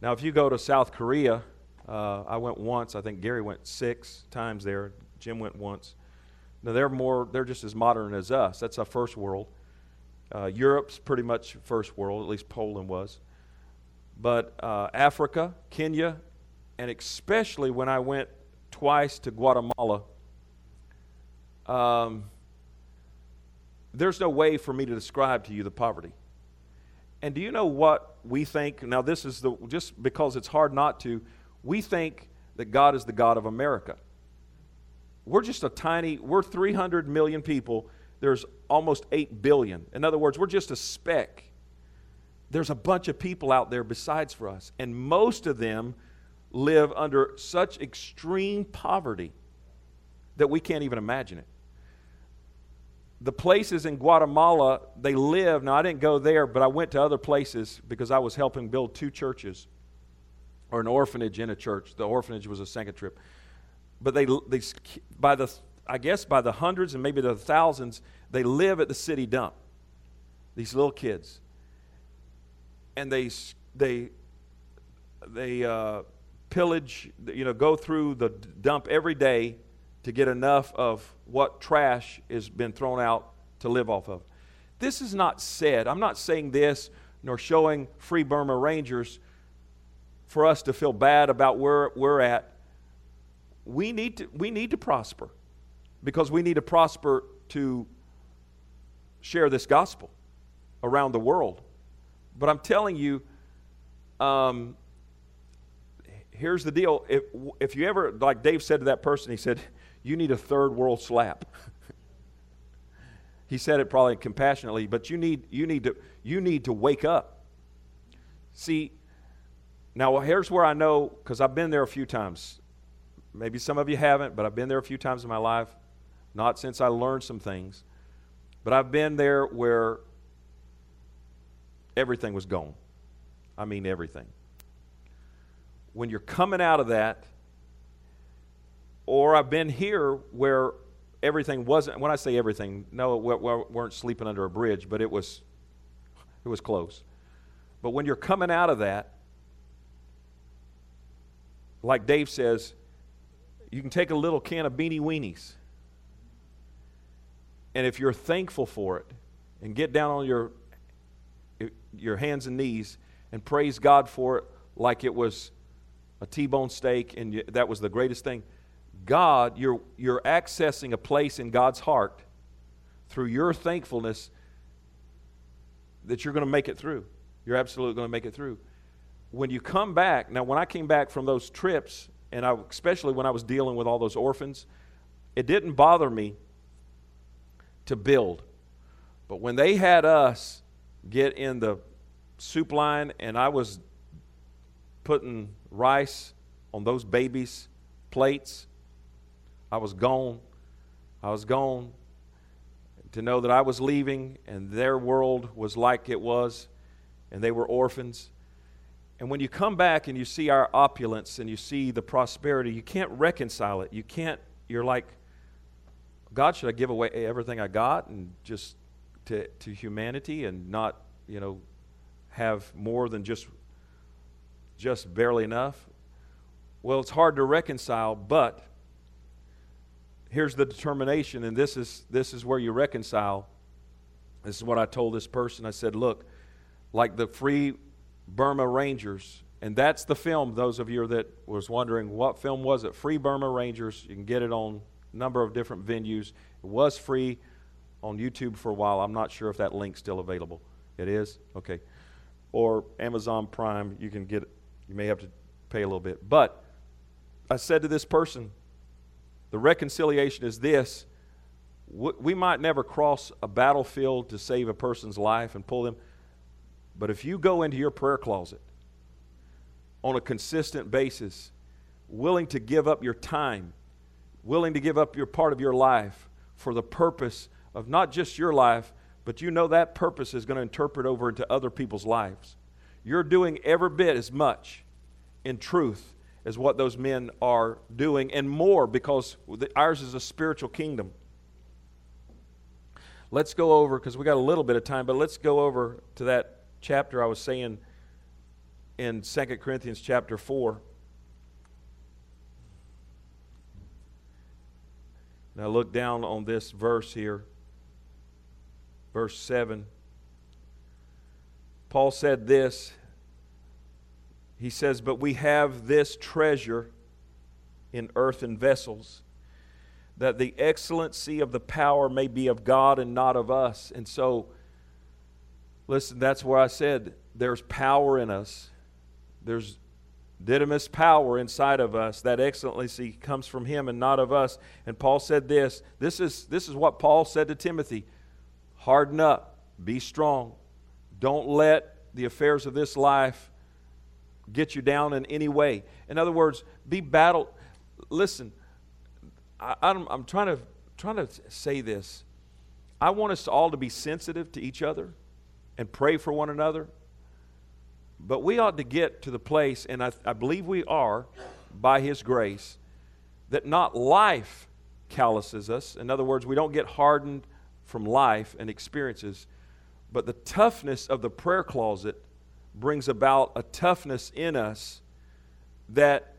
Now, if you go to South Korea, uh, I went once. I think Gary went six times there. Jim went once. Now they're more, they're just as modern as us. That's our first world. Uh, Europe's pretty much first world, at least Poland was. But uh, Africa, Kenya, and especially when I went twice to Guatemala, um, there's no way for me to describe to you the poverty. And do you know what we think? Now, this is the, just because it's hard not to, we think that God is the God of America. We're just a tiny, we're 300 million people. There's almost 8 billion. In other words, we're just a speck. There's a bunch of people out there besides for us. And most of them live under such extreme poverty that we can't even imagine it. The places in Guatemala they live, now I didn't go there, but I went to other places because I was helping build two churches or an orphanage in a church. The orphanage was a second trip. But they, they by the, I guess by the hundreds and maybe the thousands, they live at the city dump. These little kids. And they, they, they, uh, pillage, you know, go through the dump every day to get enough of what trash has been thrown out to live off of. This is not said. I'm not saying this nor showing Free Burma Rangers for us to feel bad about where we're at. We need to, we need to prosper because we need to prosper to share this gospel around the world. But I'm telling you, um, here's the deal. If, if you ever, like Dave said to that person, he said, You need a third world slap. he said it probably compassionately, but you need, you need, to, you need to wake up. See, now here's where I know, because I've been there a few times. Maybe some of you haven't, but I've been there a few times in my life. Not since I learned some things. But I've been there where everything was gone. I mean, everything when you're coming out of that, or I've been here where everything wasn't, when I say everything, no, we weren't sleeping under a bridge, but it was, it was close. But when you're coming out of that, like Dave says, you can take a little can of beanie weenies. And if you're thankful for it and get down on your, your hands and knees and praise God for it like it was a T-bone steak, and you, that was the greatest thing. God, you're, you're accessing a place in God's heart through your thankfulness that you're going to make it through. You're absolutely going to make it through. When you come back, now when I came back from those trips, and I, especially when I was dealing with all those orphans, it didn't bother me to build. But when they had us get in the soup line and I was putting rice on those babies' plates. I was gone. I was gone. To know that I was leaving and their world was like it was, and they were orphans. And when you come back and you see our opulence and you see the prosperity, you can't reconcile it. You can't, you're like, God, should I give away everything I got and just to, to humanity and not, you know, have more than just just barely enough? Well, it's hard to reconcile, but here's the determination, and this is, this is where you reconcile. This is what I told this person. I said, Look, like the Free Burma Rangers, and that's the film, those of you that was wondering what film was it? Free Burma Rangers. You can get it on number of different venues. It was free on YouTube for a while. I'm not sure if that link's still available. It is? Okay. Or Amazon Prime, you can get it you may have to pay a little bit. But I said to this person, The reconciliation is this we might never cross a battlefield to save a person's life and pull them, but if you go into your prayer closet on a consistent basis, willing to give up your time, willing to give up your part of your life for the purpose of not just your life, but you know that purpose is going to interpret over into other people's lives. You're doing every bit as much in truth as what those men are doing, and more because ours is a spiritual kingdom. Let's go over, because we got a little bit of time, but let's go over to that chapter I was saying in 2 Corinthians chapter 4. Now look down on this verse here, verse 7. Paul said this he says, But we have this treasure in earthen vessels, that the excellency of the power may be of God and not of us. And so, listen, that's where I said there's power in us. There's dynamis power inside of us. That excellency comes from him and not of us. And Paul said this. This is, this is what Paul said to Timothy harden up, be strong. Don't let the affairs of this life get you down in any way. In other words, be battled. Listen, I, I'm, I'm trying to trying to say this. I want us all to be sensitive to each other and pray for one another. But we ought to get to the place, and I, I believe we are, by His grace, that not life calluses us. In other words, we don't get hardened from life and experiences, but the toughness of the prayer closet brings about a toughness in us that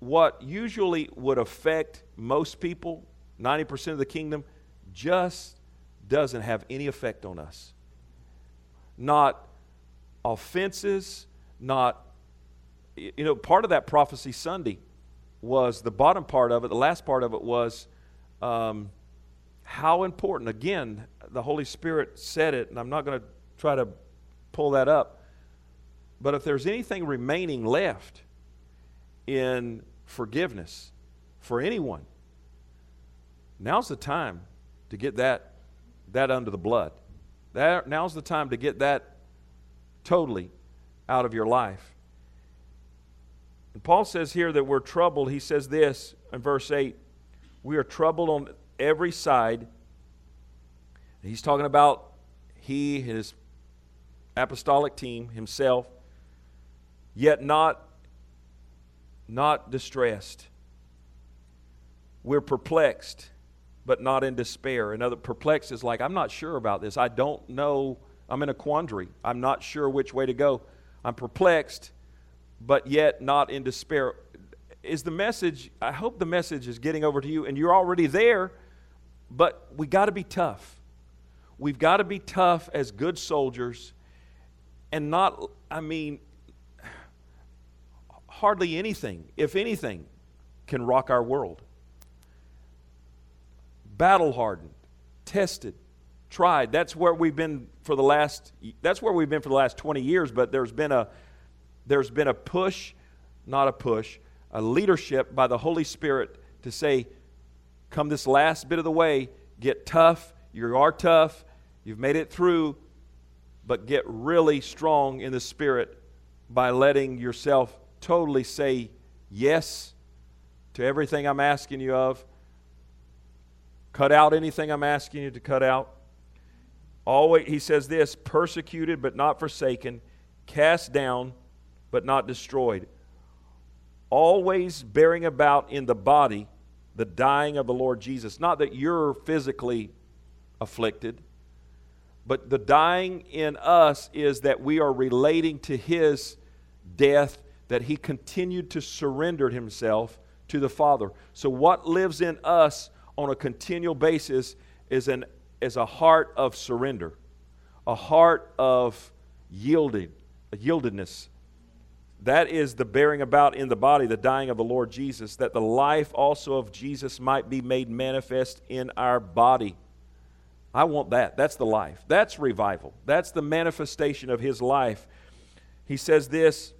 what usually would affect most people, 90% of the kingdom, just doesn't have any effect on us. Not offenses, not, you know, part of that prophecy Sunday was the bottom part of it, the last part of it was um, how important. Again, the Holy Spirit said it, and I'm not going to try to pull that up. But if there's anything remaining left in forgiveness for anyone, now's the time to get that, that under the blood. That, now's the time to get that totally out of your life. And Paul says here that we're troubled. He says this in verse 8 We are troubled on every side. He's talking about he, his apostolic team, himself yet not, not distressed. We're perplexed, but not in despair. Another perplexed is like, I'm not sure about this. I don't know. I'm in a quandary. I'm not sure which way to go. I'm perplexed, but yet not in despair. Is the message, I hope the message is getting over to you, and you're already there, but we got to be tough. We've got to be tough as good soldiers and not, I mean, hardly anything, if anything, can rock our world. Battle hardened, tested, tried. That's where we've been for the last that's where we've been for the last 20 years, but there's been a there's been a push, not a push, a leadership by the Holy Spirit to say come this last bit of the way, get tough, you are tough, you've made it through, but get really strong in the spirit by letting yourself totally say yes to everything I'm asking you of. Cut out anything I'm asking you to cut out. Always, he says this persecuted but not forsaken, cast down but not destroyed. Always bearing about in the body the dying of the Lord Jesus. Not that you're physically afflicted, but the dying in us is that we are relating to his death that he continued to surrender himself to the Father. So, what lives in us on a continual basis is, an, is a heart of surrender, a heart of yielding, a yieldedness. That is the bearing about in the body, the dying of the Lord Jesus, that the life also of Jesus might be made manifest in our body. I want that. That's the life. That's revival. That's the manifestation of his life. He says this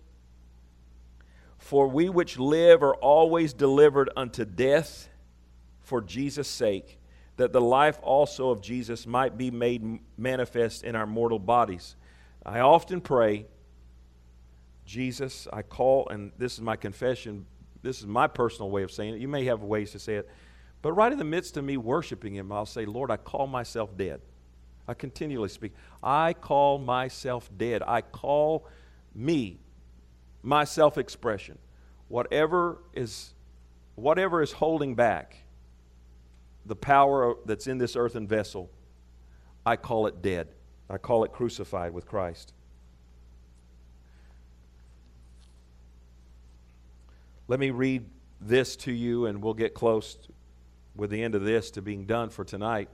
for we which live are always delivered unto death for Jesus' sake, that the life also of Jesus might be made manifest in our mortal bodies. I often pray, Jesus, I call, and this is my confession, this is my personal way of saying it. You may have ways to say it. But right in the midst of me worshiping Him, I'll say, Lord, I call myself dead. I continually speak. I call myself dead. I call me, my self expression. Whatever is, whatever is holding back the power that's in this earthen vessel, I call it dead. I call it crucified with Christ. Let me read this to you, and we'll get close with the end of this to being done for tonight.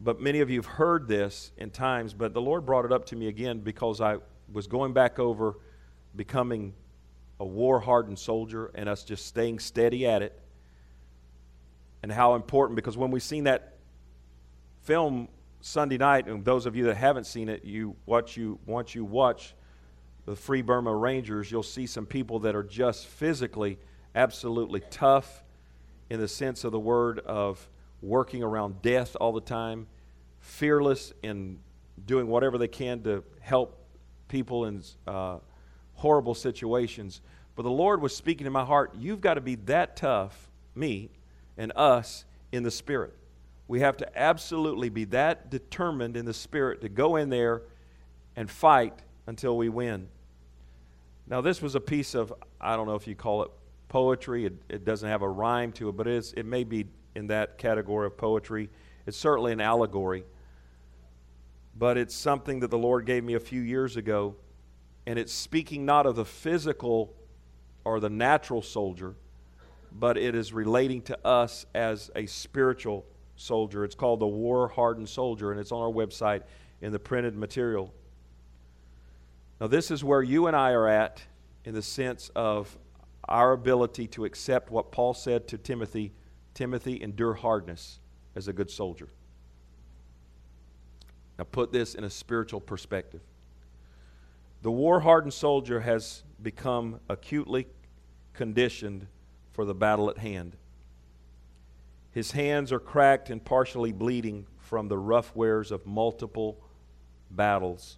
But many of you have heard this in times, but the Lord brought it up to me again because I was going back over becoming a war hardened soldier and us just staying steady at it. And how important, because when we've seen that film Sunday night, and those of you that haven't seen it, you watch you once you watch the Free Burma Rangers, you'll see some people that are just physically absolutely tough in the sense of the word of working around death all the time, fearless in doing whatever they can to help people in uh, horrible situations. But the Lord was speaking to my heart, you've got to be that tough, me and us, in the Spirit. We have to absolutely be that determined in the Spirit to go in there and fight until we win. Now, this was a piece of, I don't know if you call it poetry. It, it doesn't have a rhyme to it, but it, is, it may be in that category of poetry. It's certainly an allegory, but it's something that the Lord gave me a few years ago, and it's speaking not of the physical or the natural soldier, but it is relating to us as a spiritual soldier. It's called the War Hardened Soldier, and it's on our website in the printed material. Now, this is where you and I are at in the sense of our ability to accept what Paul said to Timothy Timothy, endure hardness as a good soldier. Now, put this in a spiritual perspective. The war hardened soldier has become acutely conditioned for the battle at hand. His hands are cracked and partially bleeding from the rough wears of multiple battles.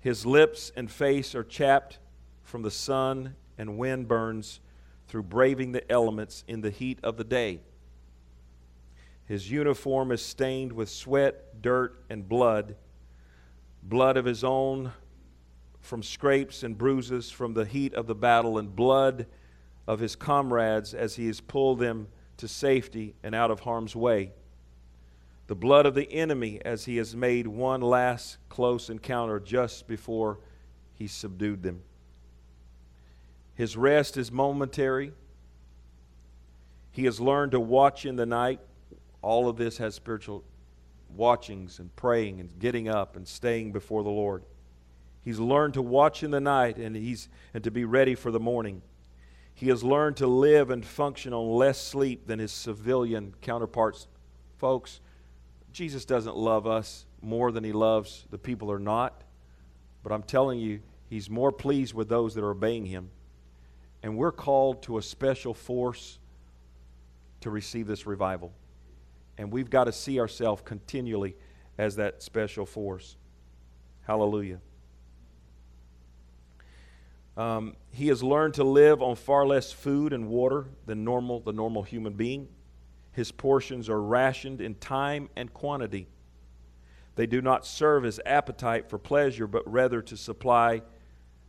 His lips and face are chapped from the sun and wind burns through braving the elements in the heat of the day. His uniform is stained with sweat, dirt, and blood, blood of his own from scrapes and bruises from the heat of the battle, and blood of his comrades as he has pulled them to safety and out of harm's way. The blood of the enemy as he has made one last close encounter just before he subdued them. His rest is momentary. He has learned to watch in the night. All of this has spiritual watchings and praying and getting up and staying before the Lord. He's learned to watch in the night and, he's, and to be ready for the morning. He has learned to live and function on less sleep than his civilian counterparts. Folks, Jesus doesn't love us more than he loves the people who are not. But I'm telling you, he's more pleased with those that are obeying him and we're called to a special force to receive this revival. And we've got to see ourselves continually as that special force. Hallelujah. Um, he has learned to live on far less food and water than normal, the normal human being. His portions are rationed in time and quantity. They do not serve as appetite for pleasure, but rather to supply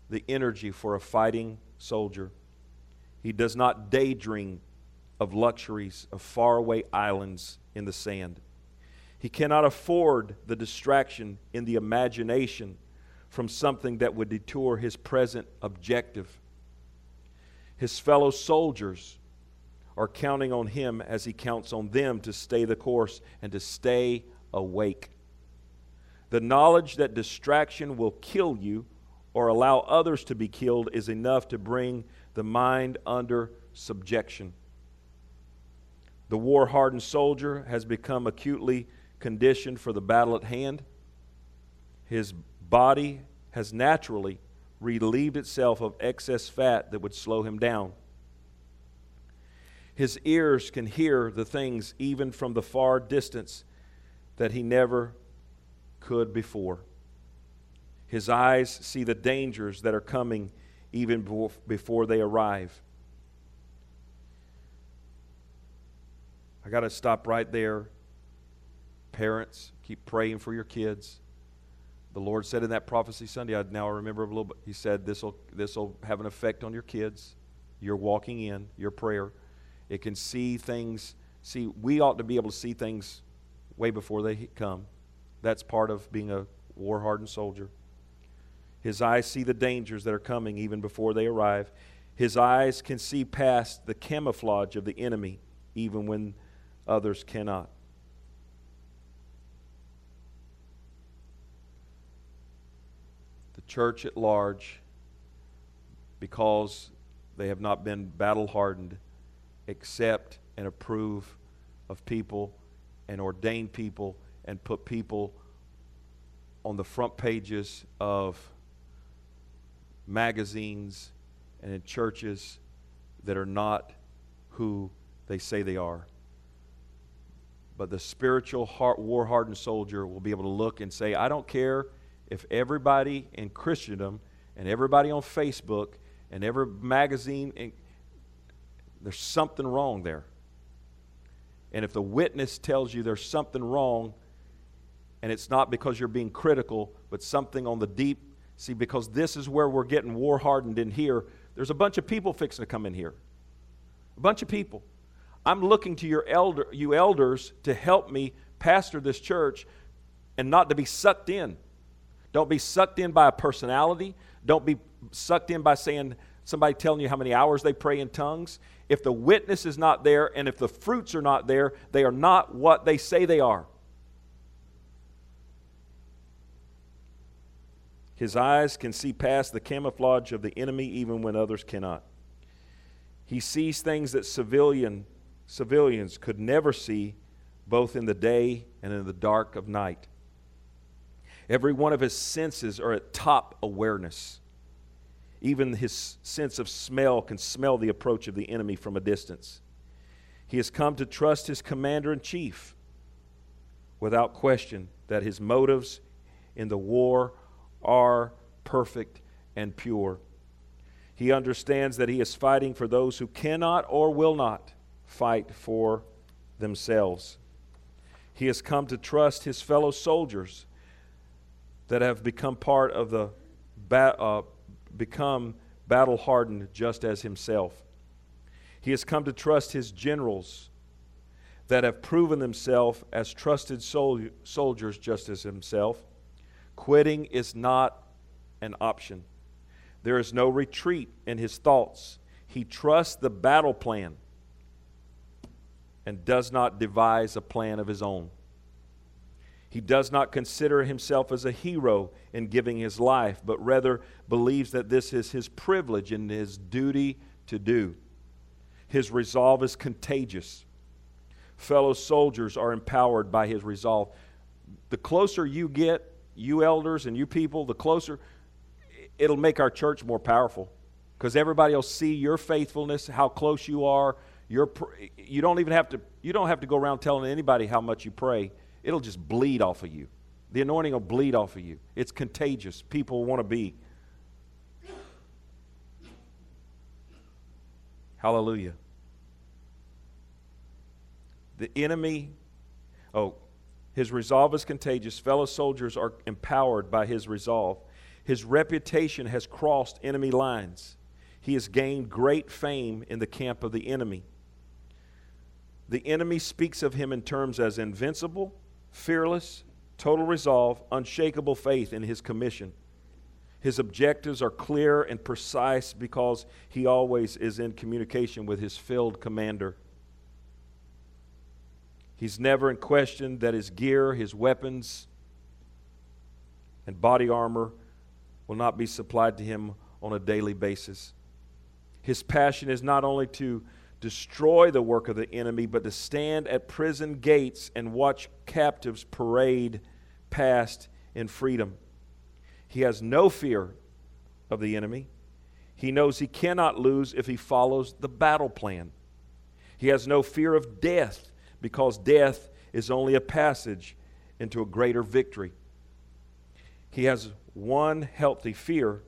the energy for a fighting soldier. He does not daydream of luxuries of faraway islands in the sand. He cannot afford the distraction in the imagination from something that would detour his present objective. His fellow soldiers are counting on him as he counts on them to stay the course and to stay awake. The knowledge that distraction will kill you or allow others to be killed is enough to bring the mind under subjection. The war hardened soldier has become acutely conditioned for the battle at hand. His body has naturally relieved itself of excess fat that would slow him down. His ears can hear the things even from the far distance that he never could before. His eyes see the dangers that are coming even before they arrive. I got to stop right there. Parents, keep praying for your kids. The Lord said in that prophecy Sunday, I now remember a little bit, He said, This will this will have an effect on your kids. You're walking in, your prayer. It can see things. See, we ought to be able to see things way before they come. That's part of being a war hardened soldier. His eyes see the dangers that are coming even before they arrive. His eyes can see past the camouflage of the enemy even when others cannot. Church at large, because they have not been battle hardened, accept and approve of people and ordain people and put people on the front pages of magazines and in churches that are not who they say they are. But the spiritual war hardened soldier will be able to look and say, I don't care if everybody in Christendom and everybody on Facebook and every magazine, and there's something wrong there. And if the witness tells you there's something wrong, and it's not because you're being critical, but something on the deep, see, because this is where we're getting war hardened in here, there's a bunch of people fixing to come in here. A bunch of people. I'm looking to your elder, you elders to help me pastor this church and not to be sucked in. Don't be sucked in by a personality. Don't be sucked in by saying somebody telling you how many hours they pray in tongues. If the witness is not there and if the fruits are not there, they are not what they say they are. His eyes can see past the camouflage of the enemy even when others cannot. He sees things that civilian, civilians could never see, both in the day and in the dark of night. Every one of his senses are at top awareness. Even his sense of smell can smell the approach of the enemy from a distance. He has come to trust his commander in chief without question that his motives in the war are perfect and pure. He understands that he is fighting for those who cannot or will not fight for themselves. He has come to trust his fellow soldiers that have become part of the ba- uh, become battle hardened just as himself. He has come to trust his generals that have proven themselves as trusted sol- soldiers just as himself. Quitting is not an option. There is no retreat in his thoughts. He trusts the battle plan and does not devise a plan of his own. He does not consider himself as a hero in giving his life, but rather believes that this is his privilege and his duty to do. His resolve is contagious. Fellow soldiers are empowered by his resolve. The closer you get, you elders and you people, the closer it'll make our church more powerful because everybody will see your faithfulness, how close you are. Your, you don't even have to you don't have to go around telling anybody how much you pray it'll just bleed off of you. The anointing will bleed off of you. It's contagious. People want to be. Hallelujah. The enemy, oh, his resolve is contagious. Fellow soldiers are empowered by his resolve. His reputation has crossed enemy lines. He has gained great fame in the camp of the enemy. The enemy speaks of him in terms as invincible, fearless, total resolve, unshakable faith in his commission. His objectives are clear and precise because he always is in communication with his filled commander. He's never in question that his gear, his weapons, and body armor will not be supplied to him on a daily basis. His passion is not only to destroy the work of the enemy, but to stand at prison gates and watch captives parade past in freedom. He has no fear of the enemy. He knows he cannot lose if he follows the battle plan. He has no fear of death because death is only a passage into a greater victory. He has one healthy fear,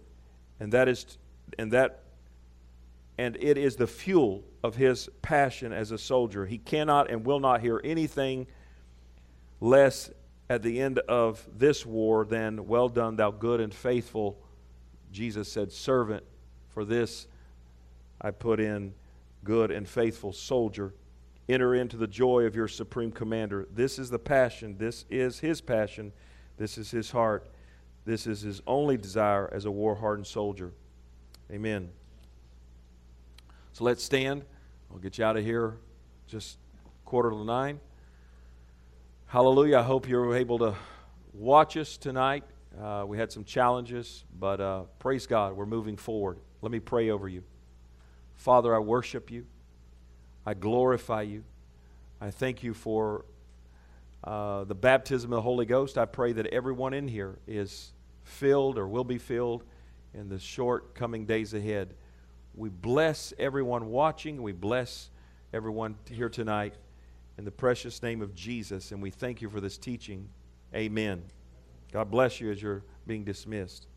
and that is and that and it is the fuel of his passion as a soldier. He cannot and will not hear anything less at the end of this war than, Well done, thou good and faithful, Jesus said, servant. For this I put in good and faithful soldier. Enter into the joy of your supreme commander. This is the passion. This is his passion. This is his heart. This is his only desire as a war hardened soldier. Amen. So let's stand. I'll get you out of here just quarter to nine. Hallelujah. I hope you were able to watch us tonight. Uh, we had some challenges, but uh, praise God, we're moving forward. Let me pray over you. Father, I worship you. I glorify you. I thank you for uh, the baptism of the Holy Ghost. I pray that everyone in here is filled or will be filled in the short coming days ahead. We bless everyone watching. We bless everyone here tonight in the precious name of Jesus. And we thank you for this teaching. Amen. God bless you as you're being dismissed.